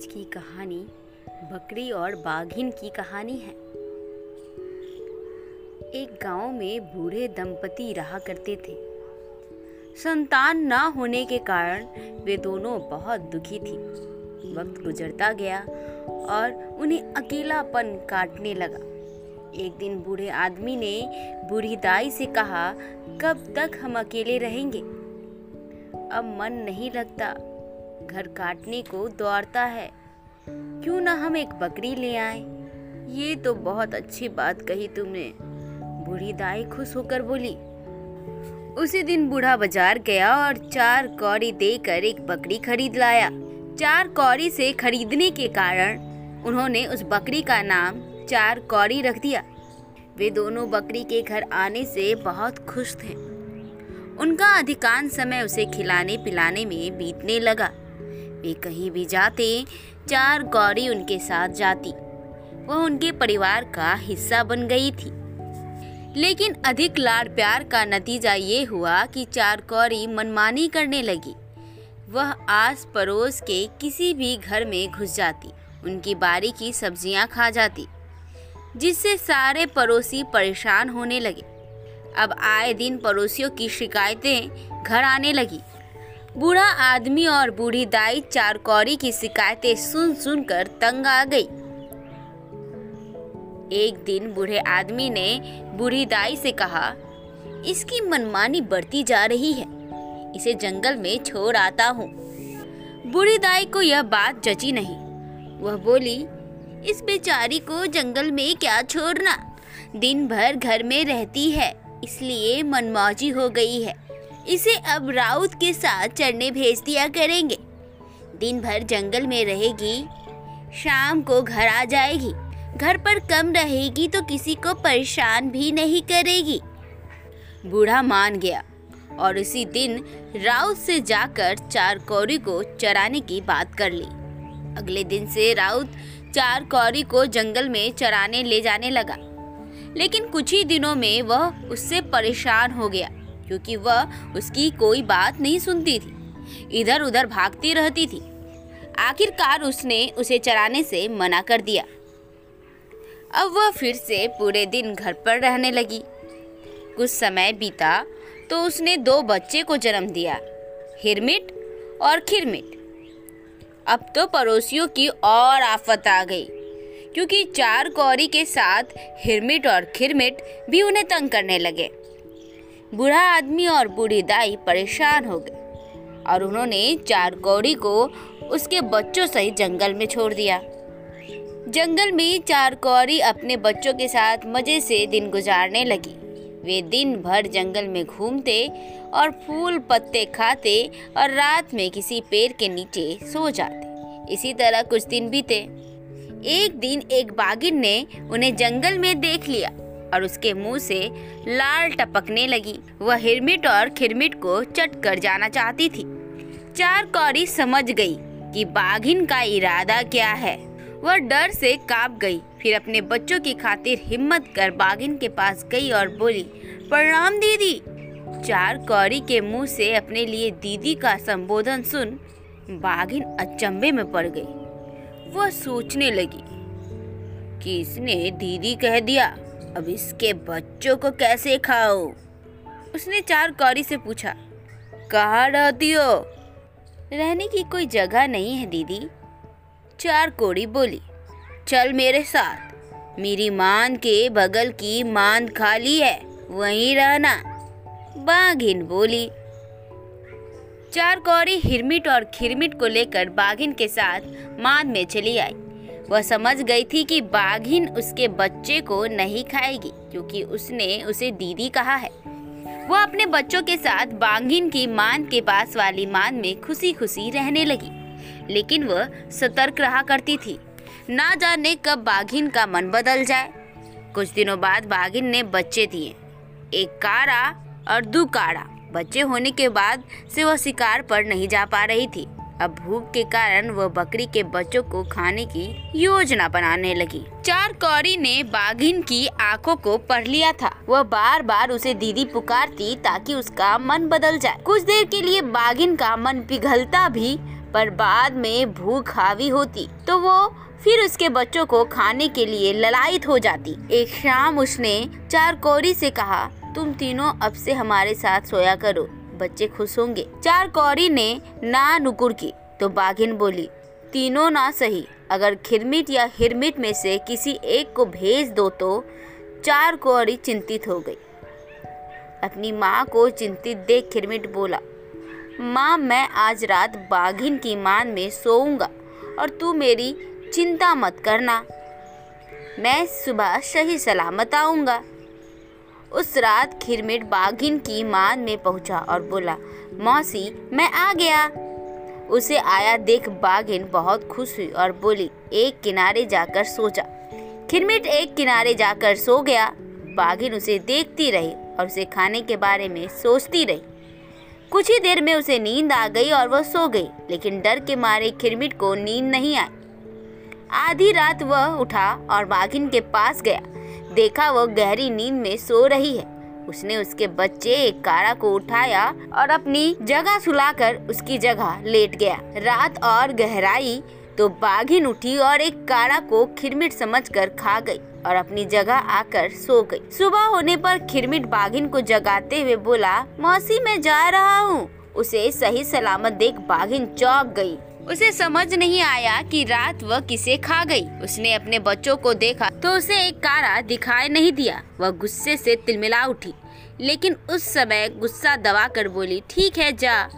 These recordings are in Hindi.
आज की कहानी, बकरी और बाघिन की कहानी है। एक गाँव में बूढ़े दंपति रहा करते थे। संतान न होने के कारण वे दोनों बहुत दुखी थी। वक्त गुजरता गया और उन्हें अकेलापन काटने लगा। एक दिन बूढ़े आदमी ने बूढ़ी दाई से कहा, कब तक हम अकेले रहेंगे? अब मन नहीं लगता। घर काटने को दौड़ता है। क्यों ना हम एक बकरी ले आए? ये तो बहुत अच्छी बात कही तुमने। बूढ़ी दाई खुश होकर बोली, उसी दिन बूढ़ा बाज़ार गया और चार कौड़ी देकर एक बकरी खरीद लाया। चार कौड़ी से खरीदने के कारण उन्होंने उस बकरी का नाम चार कौड़ी रख दिया। वे दोनों बकरी के घर आने से बहुत खुश थे। उनका अधिकांश समय उसे खिलाने पिलाने में बीतने लगा। वे कहीं भी जाते, चार गौरी उनके साथ जाती। वह उनके परिवार का हिस्सा बन गई थी। लेकिन अधिक लाड़ प्यार का नतीजा ये हुआ कि चार कौरी मनमानी करने लगी। वह आस पड़ोस के किसी भी घर में घुस जाती, उनकी बारी की सब्ज़ियाँ खा जाती, जिससे सारे पड़ोसी परेशान होने लगे। अब आए दिन पड़ोसियों की शिकायतें घर आने लगी। बूढ़ा आदमी और बूढ़ी दाई चार कौड़ी की शिकायतें सुन सुनकर तंग आ गई। एक दिन बूढ़े आदमी ने बूढ़ी दाई से कहा, इसकी मनमानी बढ़ती जा रही है। इसे जंगल में छोड़ आता हूँ बूढ़ी दाई को यह बात जची नहीं। वह बोली, इस बेचारी को जंगल में क्या छोड़ना? दिन भर घर में रहती है, इसलिए मनमौजी हो गई है। इसे अब राउत के साथ चढ़ने भेज दिया करेंगे। दिन भर जंगल में रहेगी, शाम को घर आ जाएगी। घर पर कम रहेगी तो किसी को परेशान भी नहीं करेगी। बूढ़ा मान गया और उसी दिन राउत से जाकर चार कौरी को चराने की बात कर ली। अगले दिन से राउत चार कौरी को जंगल में चराने ले जाने लगा। लेकिन कुछ ही दिनों में वह उससे परेशान हो गया। क्योंकि वह उसकी कोई बात नहीं सुनती थी। इधर उधर भागती रहती थी। आखिरकार उसने उसे चराने से मना कर दिया। अब वह फिर से पूरे दिन घर पर रहने लगी। कुछ समय बीता तो उसने दो बच्चे को जन्म दिया, हिरमिट और खिरमिट। अब तो पड़ोसियों की और आफत आ गई, क्योंकि चार कौरी के साथ हिरमिट और खिरमिट भी उन्हें तंग करने लगे। बूढ़ा आदमी और बूढ़ी दाई परेशान हो गए और उन्होंने चार कौड़ी को उसके बच्चों सहित जंगल में छोड़ दिया। जंगल में चार कौड़ी अपने बच्चों के साथ मज़े से दिन गुजारने लगी। वे दिन भर जंगल में घूमते और फूल पत्ते खाते और रात में किसी पेड़ के नीचे सो जाते। इसी तरह कुछ दिन बीते। एक दिन एक बागिन ने उन्हें जंगल में देख लिया। और उसके मुँह से लाल टपकने लगी। वह हिरमिट और खिरमिट को चट कर जाना चाहती थी। चार कौड़ी समझ गई कि बाघिन का इरादा क्या है। वह डर से काँप गई, फिर अपने बच्चों की खातिर हिम्मत कर बाघिन के पास गई और बोली, प्रणाम दीदी। चार कौड़ी के मुँह से अपने लिए दीदी का संबोधन सुन बाघिन अचंभे में पड़ गई। वह सोचने लगी कि इसने दीदी कह दिया? अब इसके बच्चों को कैसे खाओ उसने चार कौड़ी से पूछा, कहाँ रहती हो? रहने की कोई जगह नहीं है, दीदी, चार कोड़ी बोली, चल मेरे साथ, मेरी मान के बगल की मान खाली है, वहीं रहना, बाघिन बोली। चार कौड़ी हिरमिट और खिरमिट को लेकर बाघिन के साथ मान में चली आई। वह समझ गई थी कि बाघिन उसके बच्चे को नहीं खाएगी, क्योंकि उसने उसे दीदी कहा है। वह अपने बच्चों के साथ बाघिन की मान के पास वाली मान में खुशी खुशी रहने लगी, लेकिन वह सतर्क रहा करती थी। ना जाने कब बाघिन का मन बदल जाए। कुछ दिनों बाद बाघिन ने बच्चे दिए, एक कारा और दो कारा। बच्चे होने के बाद से वह शिकार पर नहीं जा पा रही थी। अब भूख के कारण वह बकरी के बच्चों को खाने की योजना बनाने लगी। चार कौरी ने बाघिन की आँखों को पढ़ लिया था। वह बार बार उसे दीदी पुकारती ताकि उसका मन बदल जाए। कुछ देर के लिए बाघिन का मन पिघलता भी, पर बाद में भूख हावी होती तो वो फिर उसके बच्चों को खाने के लिए ललायत हो जाती। एक शाम उसने चार कौरी से कहा, तुम तीनों अब से हमारे साथ सोया करो। बच्चे खुश होंगे। चार कौरी ने ना नुकुर की तो बाघिन बोली, तीनों ना सही। अगर खिरमिट या हिरमिट में से किसी एक को भेज दो तो चार कौरी चिंतित हो गई। अपनी माँ को चिंतित देख खिरमिट बोला, माँ, मैं आज रात बाघिन की मान में सोऊँगा और तू मेरी चिंता मत करना। मैं सुबह सही सलामत आऊँगा। उस रात खिरमिट बाघिन की मान में पहुँचा और बोला, मौसी, मैं आ गया। उसे आया देख बाघिन बहुत खुश हुई और बोली, एक किनारे जाकर सो जा खिरमिट एक किनारे जाकर सो गया। बाघिन उसे देखती रही और उसे खाने के बारे में सोचती रही। कुछ ही देर में उसे नींद आ गई और वह सो गई, लेकिन डर के मारे खिरमिट को नींद नहीं आई। आधी रात वह उठा और बाघिन के पास गया। देखा वह गहरी नींद में सो रही है। उसने उसके बच्चे एक कारा को उठाया और अपनी जगह सुलाकर उसकी जगह लेट गया। रात और गहराई तो बाघिन उठी और एक कारा को खिरमिट समझकर खा गई और अपनी जगह आकर सो गई। सुबह होने पर खिरमिट बाघिन को जगाते हुए बोला, मौसी, मैं जा रहा हूँ। उसे सही सलामत देख बाघिन चौक गई। उसे समझ नहीं आया कि रात वह किसे खा गई। उसने अपने बच्चों को देखा तो उसे एक कारा दिखाई नहीं दिया। वह गुस्से से तिलमिला उठी। लेकिन उस समय गुस्सा दबा कर बोली, ठीक है, जा।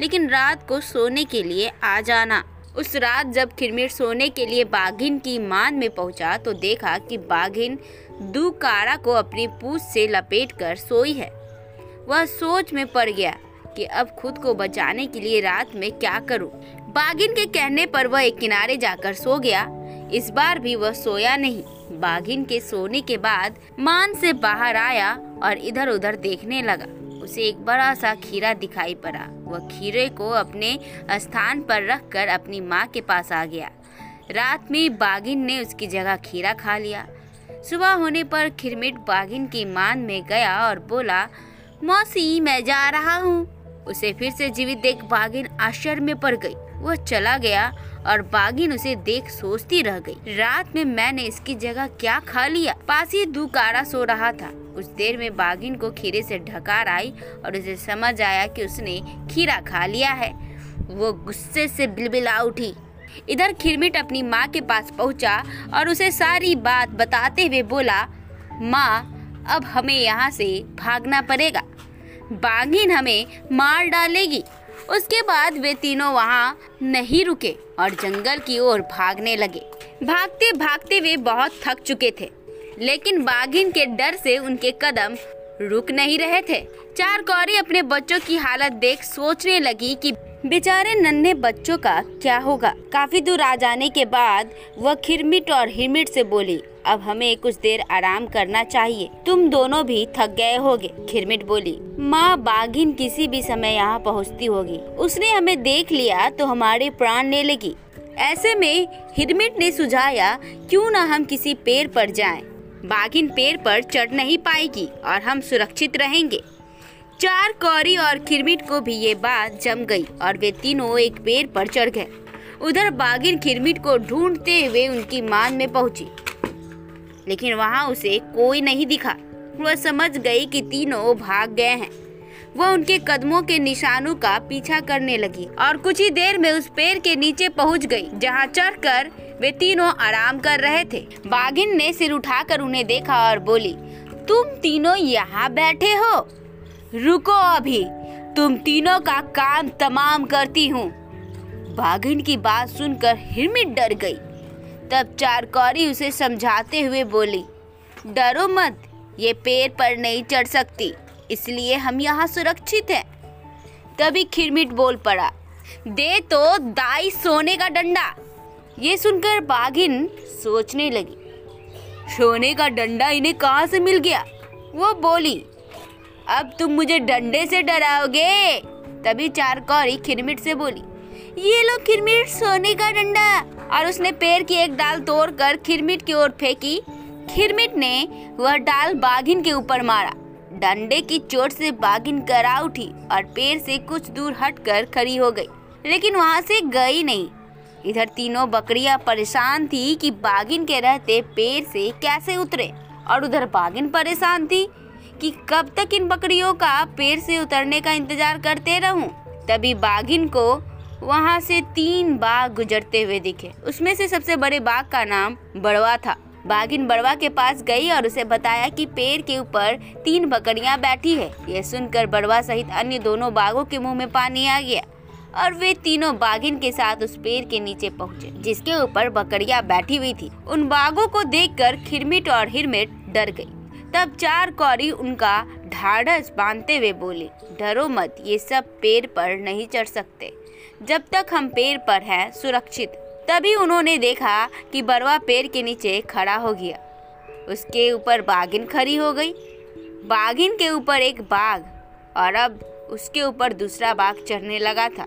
लेकिन रात को सोने के लिए आ जाना। उस रात जब खिरमिर सोने के लिए बाघिन की मान में पहुँचा तो देखा कि बाघिन दू कारा को अपनी पूछ से लपेट कर सोई है। वह सोच में पड़ गया कि अब खुद को बचाने के लिए रात में क्या करूँ? बाघिन के कहने पर वह एक किनारे जाकर सो गया। इस बार भी वह सोया नहीं। बाघिन के सोने के बाद मान से बाहर आया और इधर उधर देखने लगा। उसे एक बड़ा सा खीरा दिखाई पड़ा। वह खीरे को अपने स्थान पर रखकर अपनी माँ के पास आ गया। रात में बाघिन ने उसकी जगह खीरा खा लिया। सुबह होने पर खिरमिट बाघिन की मान में गया और बोला, मौसी, मैं जा रहा हूँ। उसे फिर से जीवित देख बाघिन आश्चर्य में पड़ गई। वह चला गया और बागिन उसे देख सोचती रह गई। रात में मैंने इसकी जगह क्या खा लिया? पास ही दुकारा सो रहा था। कुछ देर में बागिन को खीरे से ढकार आई और उसे समझ आया कि उसने खीरा खा लिया है। वो गुस्से से बिलबिला उठी। इधर खिरमिट अपनी माँ के पास पहुँचा और उसे सारी बात बताते हुए बोला, माँ, अब हमें यहाँ से भागना पड़ेगा। बागिन हमें मार डालेगी। उसके बाद वे तीनों वहाँ नहीं रुके और जंगल की ओर भागने लगे। भागते भागते वे बहुत थक चुके थे, लेकिन बाघिन के डर से उनके कदम रुक नहीं रहे थे। चार कौरी अपने बच्चों की हालत देख सोचने लगी कि बेचारे नन्हे बच्चों का क्या होगा? काफ़ी दूर आ जाने के बाद वह खिरमिट और हिरमिट से बोली, अब हमें कुछ देर आराम करना चाहिए। तुम दोनों भी थक गए होगे, खिरमिट बोली। माँ बाघिन किसी भी समय यहाँ पहुँचती होगी। उसने हमें देख लिया तो हमारे प्राण ले लेगी। ऐसे में हिरमिट ने सुझाया, क्यों न हम किसी पेड़ पर जाएँ? बाघिन पेड़ पर चढ़ नहीं पाएगी और हम सुरक्षित रहेंगे। चार कौरी और खिरमिट को भी ये बात जम गई और वे तीनों एक पेड़ पर चढ़ गए। उधर बागिन खिरमिट को ढूंढते हुए उनकी मान में पहुँची। लेकिन वहाँ उसे कोई नहीं दिखा। वह समझ गई कि तीनों भाग गए हैं। वह उनके कदमों के निशानों का पीछा करने लगी और कुछ ही देर में उस पेड़ के नीचे पहुँच गई, जहाँ चढ़कर वे तीनों आराम कर रहे थे। बागिन ने सिर उठाकर उन्हें देखा और बोली, तुम तीनों यहाँ बैठे हो? रुको अभी। तुम तीनों का काम तमाम करती हूँ। बाघिन की बात सुनकर हिरमिट डर गई। तब चार कौरी उसे समझाते हुए बोली, डरो मत, ये पेड़ पर नहीं चढ़ सकती, इसलिए हम यहाँ सुरक्षित हैं। तभी खिरमिट बोल पड़ा, दे तो दाई सोने का डंडा। ये सुनकर बाघिन सोचने लगी। सोने का डंडा इन्हें कहाँ से मिल गया? वो बोली अब तुम मुझे डंडे से डराओगे? तभी चार कौरी खिरमिट से बोली, ये लो खिरमिट, सोने का डंडा। और उसने पेड़ की एक डाल तोड़कर खिरमिट की ओर फेंकी। खिरमिट ने वह डाल बाघिन के ऊपर मारा। डंडे की चोट से बाघिन करा उठी और पेड़ से कुछ दूर हटकर खड़ी हो गई, लेकिन वहाँ से गई नहीं। इधर तीनों बकरियाँ परेशान थी कि बागिन के रहते पेड़ से कैसे उतरे और उधर बागिन परेशान थी। कि कब तक इन बकरियों का पेड़ से उतरने का इंतज़ार करते रहूँ। तभी बागिन को वहाँ से तीन बाघ गुजरते हुए दिखे। उसमें से सबसे बड़े बाघ का नाम बड़वा था। बाघिन बड़वा के पास गई और उसे बताया कि पेड़ के ऊपर तीन बकरियाँ बैठी है। यह सुनकर बड़वा सहित अन्य दोनों बाघों के मुँह में पानी आ गया और वे तीनों बाघिन के साथ उस पेड़ के नीचे पहुँचे, जिसके ऊपर बकरियाँ बैठी हुई थी। उन बाघों को देखकर खिरमिट और हिरमिट डर गई। तब चार कौरी उनका ढाढ़स बांधते हुए बोले, डरो मत, ये सब पेड़ पर नहीं चढ़ सकते। जब तक हम पेड़ पर हैं, सुरक्षित तभी उन्होंने देखा कि बरवा पेड़ के नीचे खड़ा हो गया। उसके ऊपर बागिन खड़ी हो गई। बागिन के ऊपर एक बाघ, और अब उसके ऊपर दूसरा बाघ चढ़ने लगा था।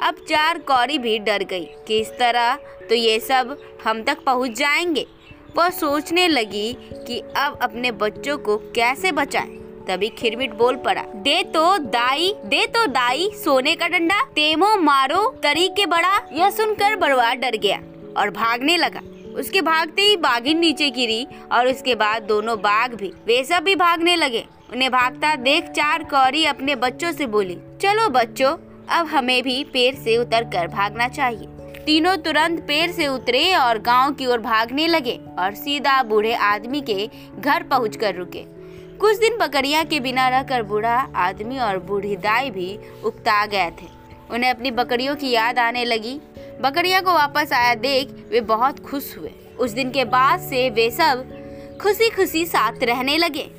अब चार कौरी भी डर गई कि इस तरह तो ये सब हम तक पहुँच जाएँगे। वह सोचने लगी कि अब अपने बच्चों को कैसे बचाए। तभी खिरमिट बोल पड़ा, दे तो दाई, दे तो दाई, सोने का डंडा, तेमो मारो तरीके बड़ा। यह सुनकर बड़वा डर गया और भागने लगा। उसके भागते ही बाघिन नीचे गिरी और उसके बाद दोनों बाघ भी, वे सब भी भागने लगे। उन्हें भागता देख चार कौरी अपने बच्चों से बोली, चलो बच्चों, अब हमें भी पेड़ से उतर कर भागना चाहिए। तीनों तुरंत पेड़ से उतरे और गाँव की ओर भागने लगे और सीधा बूढ़े आदमी के घर पहुंचकर रुके। कुछ दिन बकरिया के बिना रहकर बूढ़ा आदमी और बूढ़ी दाई भी उकता गए थे। उन्हें अपनी बकरियों की याद आने लगी। बकरिया को वापस आया देख वे बहुत खुश हुए। उस दिन के बाद से वे सब खुशी खुशी साथ रहने लगे।